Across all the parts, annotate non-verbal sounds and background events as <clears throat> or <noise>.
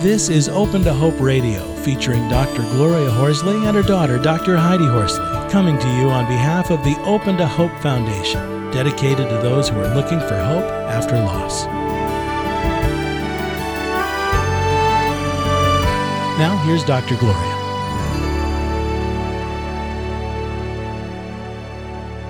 This is Open to Hope Radio, featuring Dr. Gloria Horsley and her daughter, Dr. Heidi Horsley, coming to you on behalf of the Open to Hope Foundation, dedicated to those who are looking for hope after loss. Now, here's Dr. Gloria.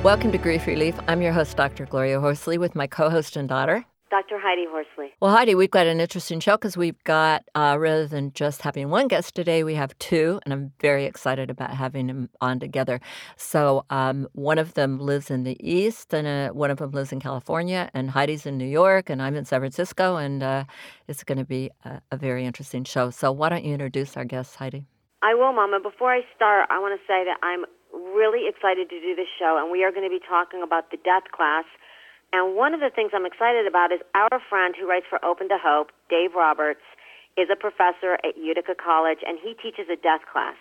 Welcome to Grief Relief. I'm your host, Dr. Gloria Horsley, with my co host and daughter, Dr. Heidi Horsley. Well, Heidi, we've got an interesting show because we've got, uh, rather than just having one guest today, we have two, and I'm very excited about having them on together. So, um, one of them lives in the East, and uh, one of them lives in California, and Heidi's in New York, and I'm in San Francisco, and uh, it's going to be a, a very interesting show. So, why don't you introduce our guests, Heidi? I will, Mama. Before I start, I want to say that I'm really excited to do this show, and we are going to be talking about the death class and one of the things I'm excited about is our friend who writes for Open to Hope, Dave Roberts, is a professor at Utica College, and he teaches a death class,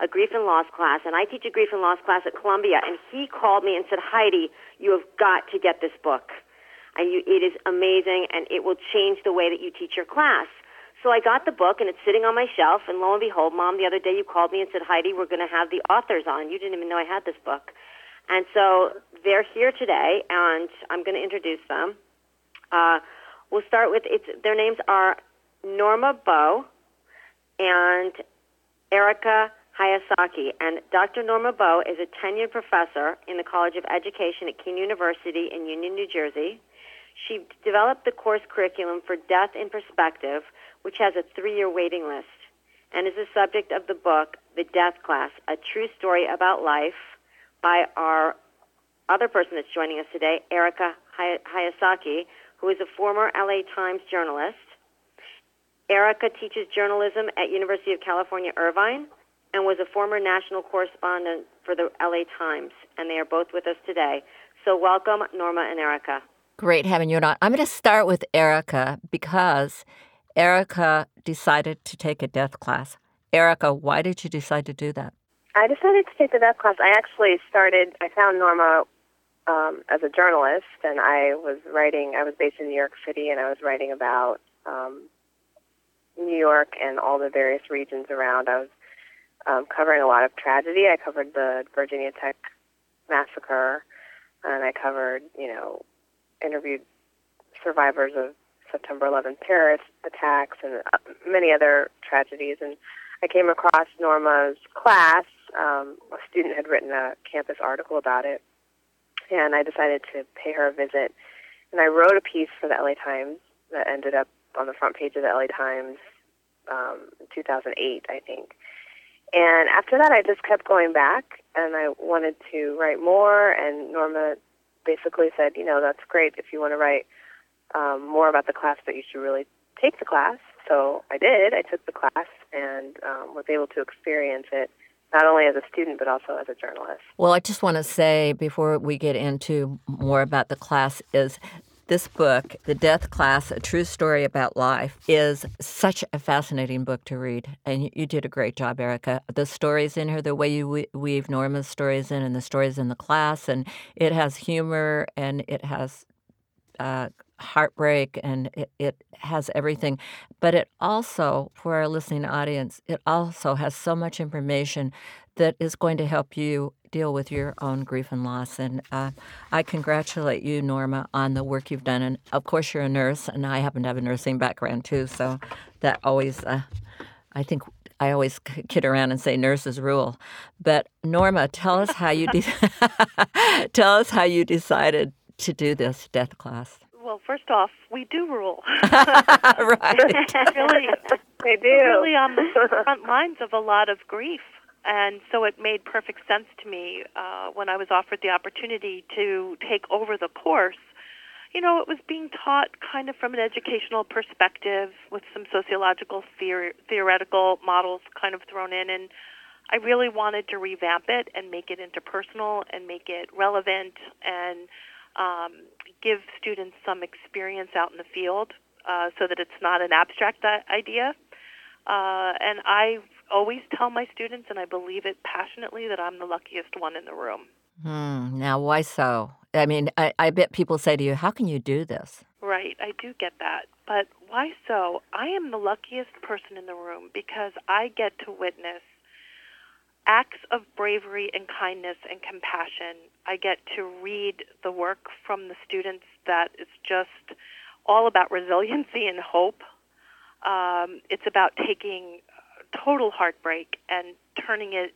a grief and loss class. And I teach a grief and loss class at Columbia. And he called me and said, Heidi, you have got to get this book. And you, it is amazing, and it will change the way that you teach your class. So I got the book, and it's sitting on my shelf. And lo and behold, Mom, the other day you called me and said, Heidi, we're going to have the authors on. You didn't even know I had this book. And so they're here today, and I'm going to introduce them. Uh, we'll start with it's, their names are Norma Bowe and Erika Hayasaki. And Dr. Norma Bowe is a tenured professor in the College of Education at Kean University in Union, New Jersey. She developed the course curriculum for Death in Perspective, which has a three year waiting list, and is the subject of the book, The Death Class A True Story About Life by our other person that's joining us today, Erika Hayasaki, who is a former LA Times journalist. Erika teaches journalism at University of California, Irvine, and was a former national correspondent for the LA Times, and they are both with us today. So welcome, Norma and Erika. Great having you on. I'm going to start with Erika because Erika decided to take a death class. Erika, why did you decide to do that? I decided to take the death class. I actually started, I found Norma um, as a journalist, and I was writing, I was based in New York City, and I was writing about um, New York and all the various regions around. I was um, covering a lot of tragedy. I covered the Virginia Tech massacre, and I covered, you know, interviewed survivors of September 11th terrorist attacks and uh, many other tragedies. And I came across Norma's class. Um, a student had written a campus article about it, and I decided to pay her a visit. And I wrote a piece for the LA Times that ended up on the front page of the LA Times um, 2008, I think. And after that, I just kept going back, and I wanted to write more. And Norma basically said, you know, that's great if you want to write um, more about the class, but you should really take the class. So I did. I took the class and um, was able to experience it not only as a student but also as a journalist. Well, I just want to say before we get into more about the class is this book, The Death Class A True Story About Life, is such a fascinating book to read. And you did a great job, Erika. The stories in here, the way you weave Norma's stories in and the stories in the class, and it has humor and it has uh, heartbreak and it, it, has everything. But it also, for our listening audience, it also has so much information that is going to help you deal with your own grief and loss. And uh, I congratulate you, Norma, on the work you've done. And of course, you're a nurse, and I happen to have a nursing background too. So that always, uh, I think, I always kid around and say nurses rule. But Norma, tell us how you de- <laughs> tell us how you decided to do this death class. Well, first off, we do rule. <laughs> <laughs> right. really, they do. Really on the front lines of a lot of grief. And so it made perfect sense to me uh, when I was offered the opportunity to take over the course. You know, it was being taught kind of from an educational perspective with some sociological theory, theoretical models kind of thrown in. And I really wanted to revamp it and make it interpersonal and make it relevant and um, give students some experience out in the field uh, so that it's not an abstract idea. Uh, and I always tell my students, and I believe it passionately, that I'm the luckiest one in the room. Hmm. Now, why so? I mean, I, I bet people say to you, How can you do this? Right. I do get that. but why so? I am the luckiest person in the room because I get to witness acts of bravery and kindness and compassion. I get to read the work from the students that is just all about resiliency and hope. Um, it's about taking total heartbreak and turning it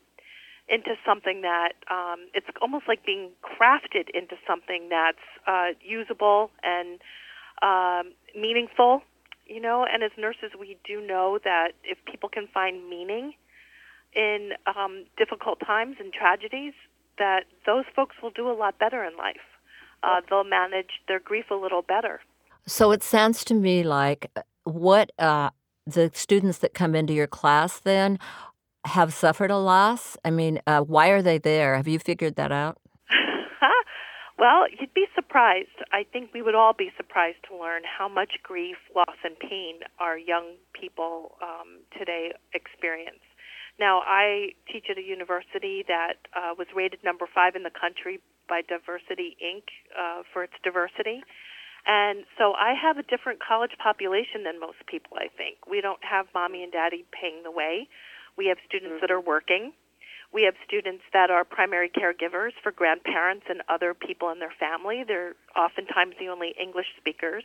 into something that um, it's almost like being crafted into something that's uh, usable and um, meaningful. You know, and as nurses, we do know that if people can find meaning in um, difficult times and tragedies, that those folks will do a lot better in life. Uh, they'll manage their grief a little better. So it sounds to me like uh, what uh, the students that come into your class then have suffered a loss. I mean, uh, why are they there? Have you figured that out? <laughs> well, you'd be surprised. I think we would all be surprised to learn how much grief, loss, and pain our young people um, today experience. Now, I teach at a university that uh, was rated number five in the country by Diversity Inc. Uh, for its diversity. And so I have a different college population than most people, I think. We don't have mommy and daddy paying the way. We have students mm-hmm. that are working. We have students that are primary caregivers for grandparents and other people in their family. They're oftentimes the only English speakers.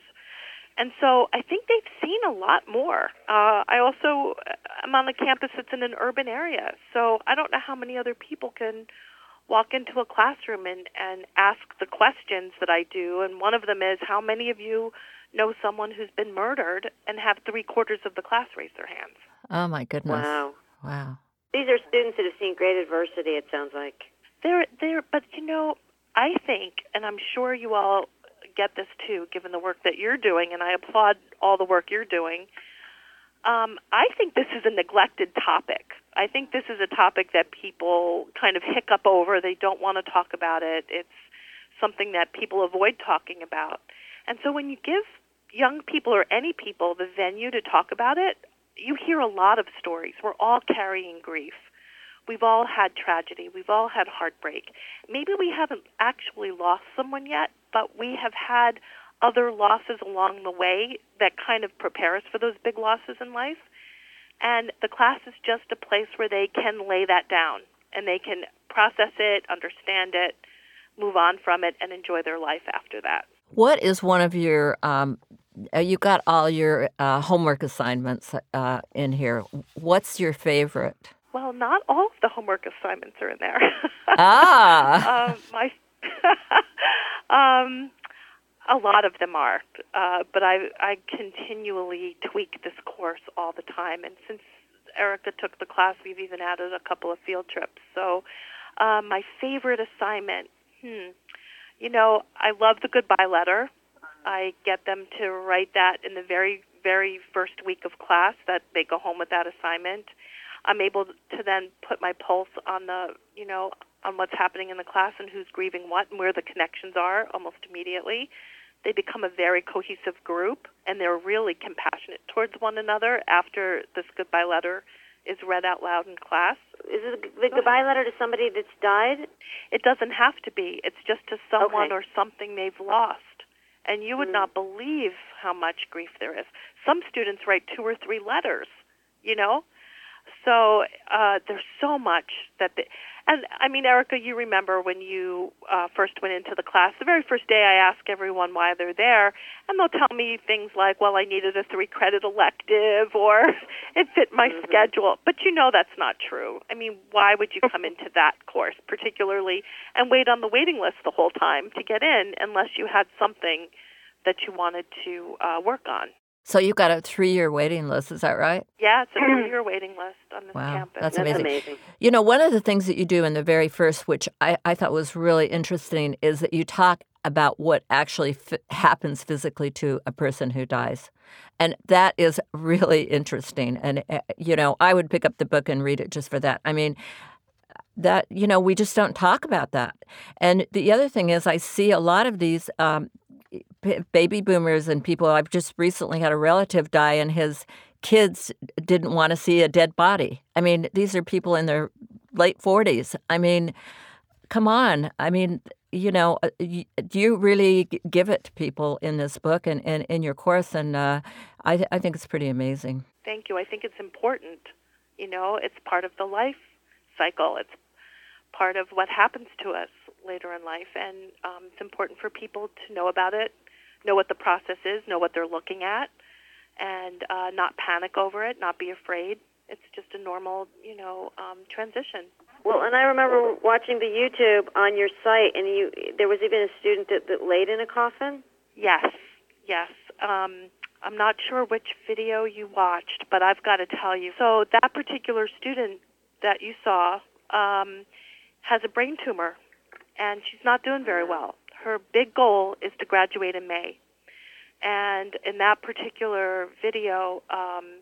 And so I think they've seen a lot more. Uh, I also am on the campus that's in an urban area, so I don't know how many other people can walk into a classroom and, and ask the questions that I do. And one of them is, how many of you know someone who's been murdered and have three quarters of the class raise their hands? Oh, my goodness. Wow. Wow. These are students that have seen great adversity, it sounds like. They're, they're, but you know, I think, and I'm sure you all get this too, given the work that you're doing, and I applaud all the work you're doing. Um, I think this is a neglected topic. I think this is a topic that people kind of hiccup over. They don't want to talk about it. It's something that people avoid talking about. And so when you give young people or any people the venue to talk about it, you hear a lot of stories. We're all carrying grief. We've all had tragedy. We've all had heartbreak. Maybe we haven't actually lost someone yet, but we have had other losses along the way that kind of prepare us for those big losses in life. And the class is just a place where they can lay that down and they can process it, understand it, move on from it, and enjoy their life after that. What is one of your um, uh, you got all your uh, homework assignments uh, in here. What's your favorite? Well, not all of the homework assignments are in there. <laughs> ah, um, my <laughs> um, a lot of them are, uh, but I I continually tweak this course all the time, and since Erika took the class, we've even added a couple of field trips. So, uh, my favorite assignment, hmm, you know, I love the goodbye letter. I get them to write that in the very, very first week of class that they go home with that assignment. I'm able to then put my pulse on the, you know, on what's happening in the class and who's grieving what and where the connections are almost immediately. They become a very cohesive group and they're really compassionate towards one another after this goodbye letter is read out loud in class. Is it the goodbye letter to somebody that's died? It doesn't have to be. It's just to someone okay. or something they've lost and you would mm. not believe how much grief there is. Some students write two or three letters, you know. So uh, there's so much that, they, and I mean, Erika, you remember when you uh, first went into the class. The very first day, I ask everyone why they're there, and they'll tell me things like, "Well, I needed a three-credit elective," or <laughs> "It fit my mm-hmm. schedule." But you know that's not true. I mean, why would you come into that course, particularly, and wait on the waiting list the whole time to get in, unless you had something that you wanted to uh, work on? So you've got a three-year waiting list, is that right? Yeah, it's a <clears throat> three-year waiting list on this wow, campus. That's, That's amazing. amazing. You know, one of the things that you do in the very first, which I, I thought was really interesting, is that you talk about what actually f- happens physically to a person who dies. And that is really interesting. And, uh, you know, I would pick up the book and read it just for that. I mean, that, you know, we just don't talk about that. And the other thing is, I see a lot of these um, baby boomers and people. I've just recently had a relative die, and his kids didn't want to see a dead body. I mean, these are people in their late 40s. I mean, come on. I mean, you know, uh, do you really give it to people in this book and, in your course? And uh, I, I think it's pretty amazing. Thank you. I think it's important. You know, it's part of the life cycle. It's part of what happens to us later in life, and um, it's important for people to know about it, know what the process is, know what they're looking at, and uh, not panic over it, not be afraid. It's just a normal, you know, um, transition. Well, and I remember watching the YouTube on your site, and you there was even a student that, that laid in a coffin. Yes, yes. Um, I'm not sure which video you watched, but I've got to tell you. So that particular student that you saw um, has a brain tumor, and she's not doing very well. Her big goal is to graduate in May, and in that particular video, um,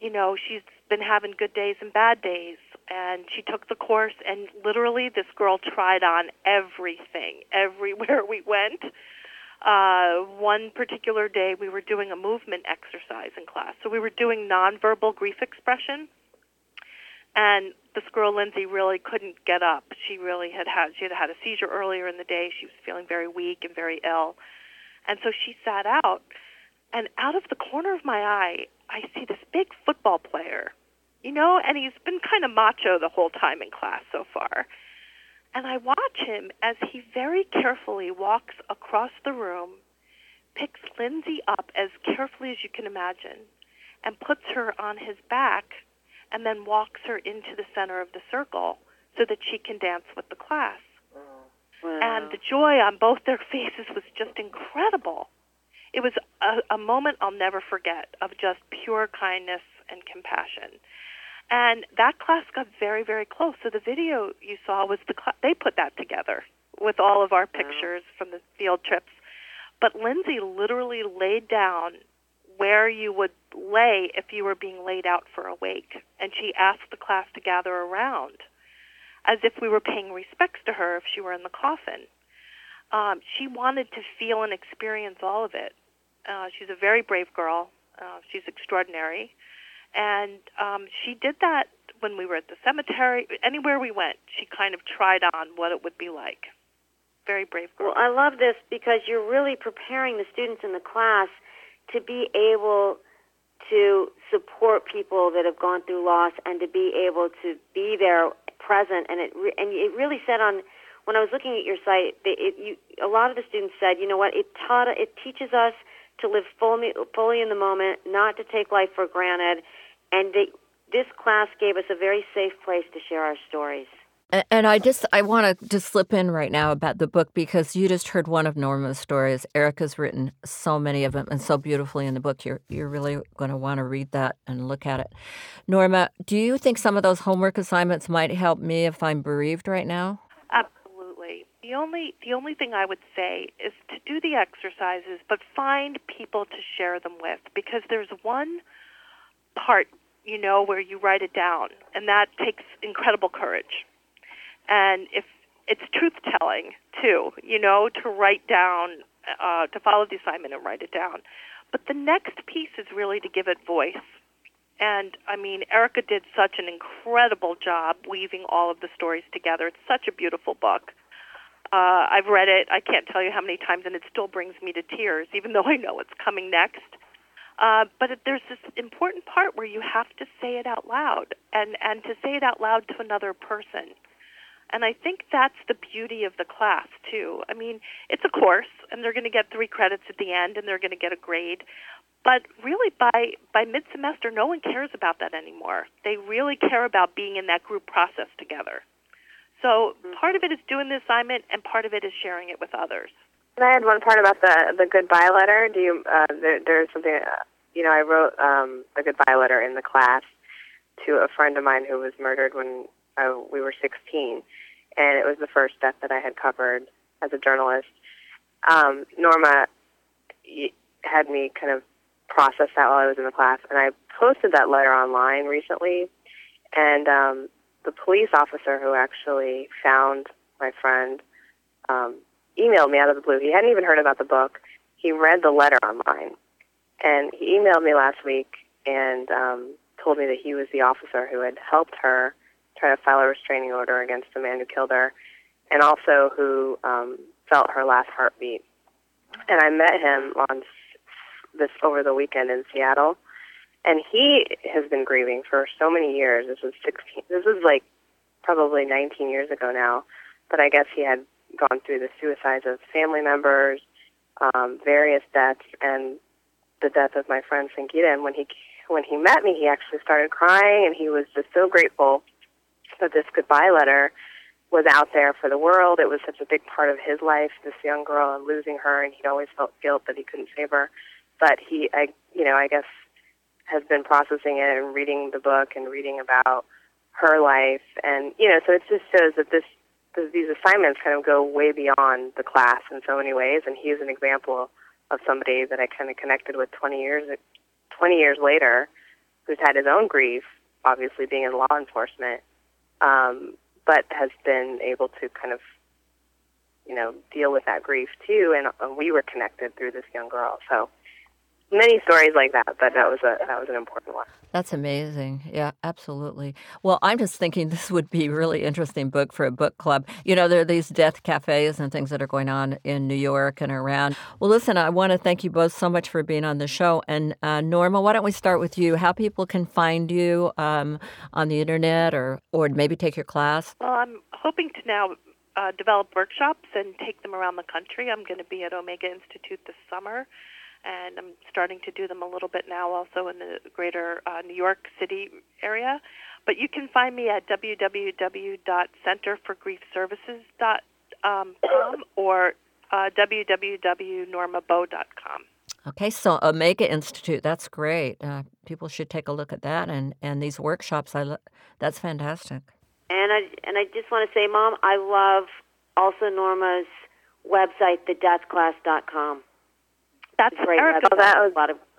you know, she's been having good days and bad days, and she took the course, and literally, this girl tried on everything <laughs> everywhere we went. Uh, one particular day we were doing a movement exercise in class. So we were doing nonverbal grief expression, and this girl Lindsay really couldn't get up. She really had had she had had a seizure earlier in the day. She was feeling very weak and very ill, and so she sat out. And out of the corner of my eye, I see this big football player, you know, and he's been kind of macho the whole time in class so far. And I watch him as he very carefully walks across the room, picks Lindsay up as carefully as you can imagine, and puts her on his back, and then walks her into the center of the circle so that she can dance with the class. Wow. And the joy on both their <laughs> faces was just incredible. It was a, a moment I'll never forget of just pure kindness and compassion. And that class got very, very close. So the video you saw was the cl- they put that together with all of our pictures from the field trips. But Lindsay literally laid down where you would lay if you were being laid out for a wake, and she asked the class to gather around, as if we were paying respects to her if she were in the coffin. Um, she wanted to feel and experience all of it. Uh, she's a very brave girl. Uh, she's extraordinary and um, she did that when we were at the cemetery. Anywhere we went, she kind of tried on what it would be like. Very brave girl. Well, I love this because you're really preparing the students in the class to be able to support people that have gone through loss and to be able to be there present. And it re- and it really said on when I was looking at your site it, it you a lot of the students said you know what? It taught it teaches us to live fully fully in the moment not to take life for granted. And this class gave us a very safe place to share our stories. And I just I want to just slip in right now about the book because you just heard one of Norma's stories. Erika's written so many of them and so beautifully in the book. You're you're really going to want to read that and look at it. Norma, do you think some of those homework assignments might help me if I'm bereaved right now? Absolutely. The only the only thing I would say is to do the exercises, but find people to share them with because there's one part you know, where you write it down, and that takes incredible courage. And if it's truth telling too, you know, to write down, uh, to follow the assignment and write it down. But the next piece is really to give it voice. And I mean, Erika did such an incredible job weaving all of the stories together. It's such a beautiful book. Uh, I've read it, I can't tell you how many times, and it still brings me to tears, even though I know it's coming next. Uh, but there's this important part where you have to say it out loud and, and to say it out loud to another person. And I think that's the beauty of the class, too. I mean, it's a course, and they're going to get three credits at the end, and they're going to get a grade. But really, by, by mid semester, no one cares about that anymore. They really care about being in that group process together. So part of it is doing the assignment, and part of it is sharing it with others. And I had one part about the the goodbye letter. Do you? Uh, there, there's something. Uh, you know, I wrote um, a goodbye letter in the class to a friend of mine who was murdered when uh, we were 16, and it was the first death that I had covered as a journalist. Um, Norma had me kind of process that while I was in the class, and I posted that letter online recently, and um, the police officer who actually found my friend um, emailed me out of the blue. He hadn't even heard about the book. He read the letter online, and he emailed me last week and um, told me that he was the officer who had helped her try to file a restraining order against the man who killed her. and also who um, felt her last heartbeat. And I met him on this over the weekend in Seattle, and he has been grieving for so many years. This was 16. This was like probably 19 years ago now, but I guess he had gone through the suicides of family members, um, various deaths, and the death of my friend Sangeeta. And when he when he met me, he actually started crying, and he was just so grateful that this goodbye letter was out there for the world. It was such a big part of his life, this young girl, and losing her, and he always felt guilt that he couldn't save her. But he, I, you know, I guess has been processing it and reading the book and reading about her life, and you know, so it just shows that this these assignments kind of go way beyond the class in so many ways. And he is an example of somebody that I kind of connected with 20 years 20 years later, who's had his own grief, obviously being in law enforcement, um, but has been able to kind of, you know, deal with that grief too. And, and we were connected through this young girl. So many stories like that, but that was a that was an important one. That's amazing. Yeah, absolutely. Well, I'm just thinking <laughs> this would be a really interesting book for a book club. You know, there are these death cafes and things that are going on in New York and around. Well, listen, I want to thank you both so much for being on the show. And uh, Norma, why don't we start with you? How people can find you um, on the internet or or maybe take your class? Well, I'm hoping to now uh, develop workshops and take them around the country. I'm going to be at Omega Institute this summer and I'm starting to do them a little bit now also in the greater uh, New York City area. But you can find me at www.centerforgriefservices.com or uh, www.normabowe.com. Okay, so Omega Institute, that's great. Uh, people should take a look at that and, and these workshops. I lo- that's fantastic. And I and I just want to say, Mom, I love also Norma's website, thedeathclass.com. That's great. Erika. Oh, that was a lot of. <laughs>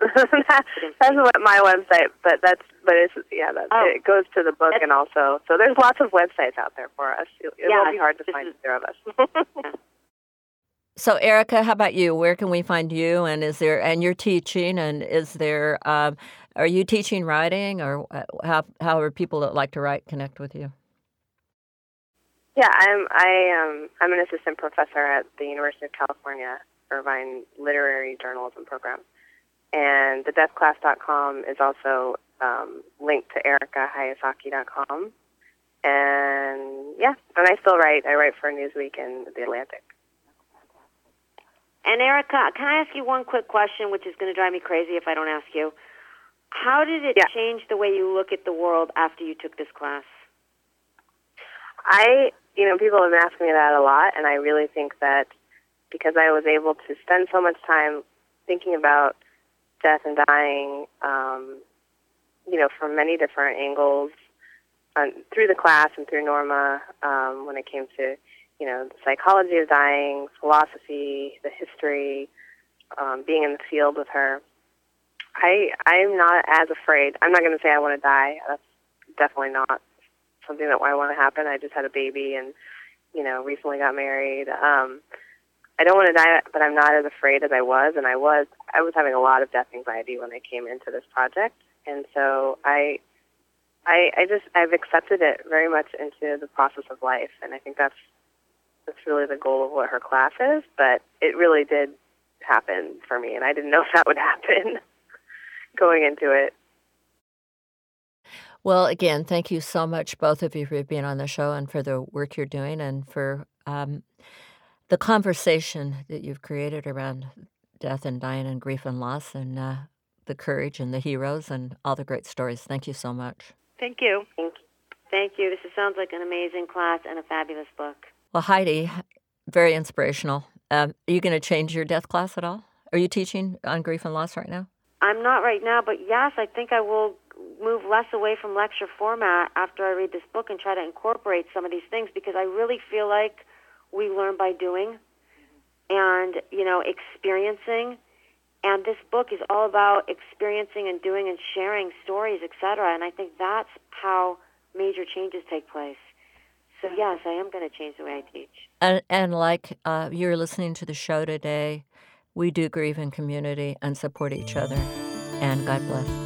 that's what my website, but that's but it's yeah, that, oh, it goes to the book and also so there's lots of websites out there for us. It, it yeah, won't be hard to find is, either of us. <laughs> So, Erika, how about you? Where can we find you? And is there and you're teaching? And is there um, are you teaching writing, or uh, how how are people that like to write connect with you? Yeah, I'm I um I'm an assistant professor at the University of California Irvine Literary Journalism Program. And the deathclass.com is also um, linked to erikahayasaki.com. And yeah, and I still write. I write for Newsweek and The Atlantic. And Erika, can I ask you one quick question, which is going to drive me crazy if I don't ask you? How did it yeah. change the way you look at the world after you took this class? I, you know, people have been asking me that a lot, and I really think that because I was able to spend so much time thinking about death and dying, um, you know, from many different angles um, through the class and through Norma um, when it came to, you know, the psychology of dying, philosophy, the history, um, being in the field with her. I I'm not as afraid. I'm not going to say I want to die. That's definitely not something that I want to happen. I just had a baby and you know recently got married. Um, I don't want to die, but I'm not as afraid as I was, and I was. I was having a lot of death anxiety when I came into this project, and so I, I, I just I've accepted it very much into the process of life, and I think that's that's really the goal of what her class is. But it really did happen for me, and I didn't know if that would happen <laughs> going into it. Well, again, thank you so much, both of you, for being on the show and for the work you're doing and for um, the conversation that you've created around death and dying and grief and loss and uh, the courage and the heroes and all the great stories. Thank you so much. Thank you. Thank you. Thank you. This sounds like an amazing class and a fabulous book. Well, Heidi, very inspirational. Um, are you going to change your death class at all? Are you teaching on grief and loss right now? I'm not right now, but yes, I think I will move less away from lecture format after I read this book and try to incorporate some of these things because I really feel like we learn by doing and, you know, experiencing. And this book is all about experiencing and doing and sharing stories, etc. And I think that's how major changes take place. So yes, I am going to change the way I teach. And, and like uh, you're listening to the show today, we do grieve in community and support each other. And God bless.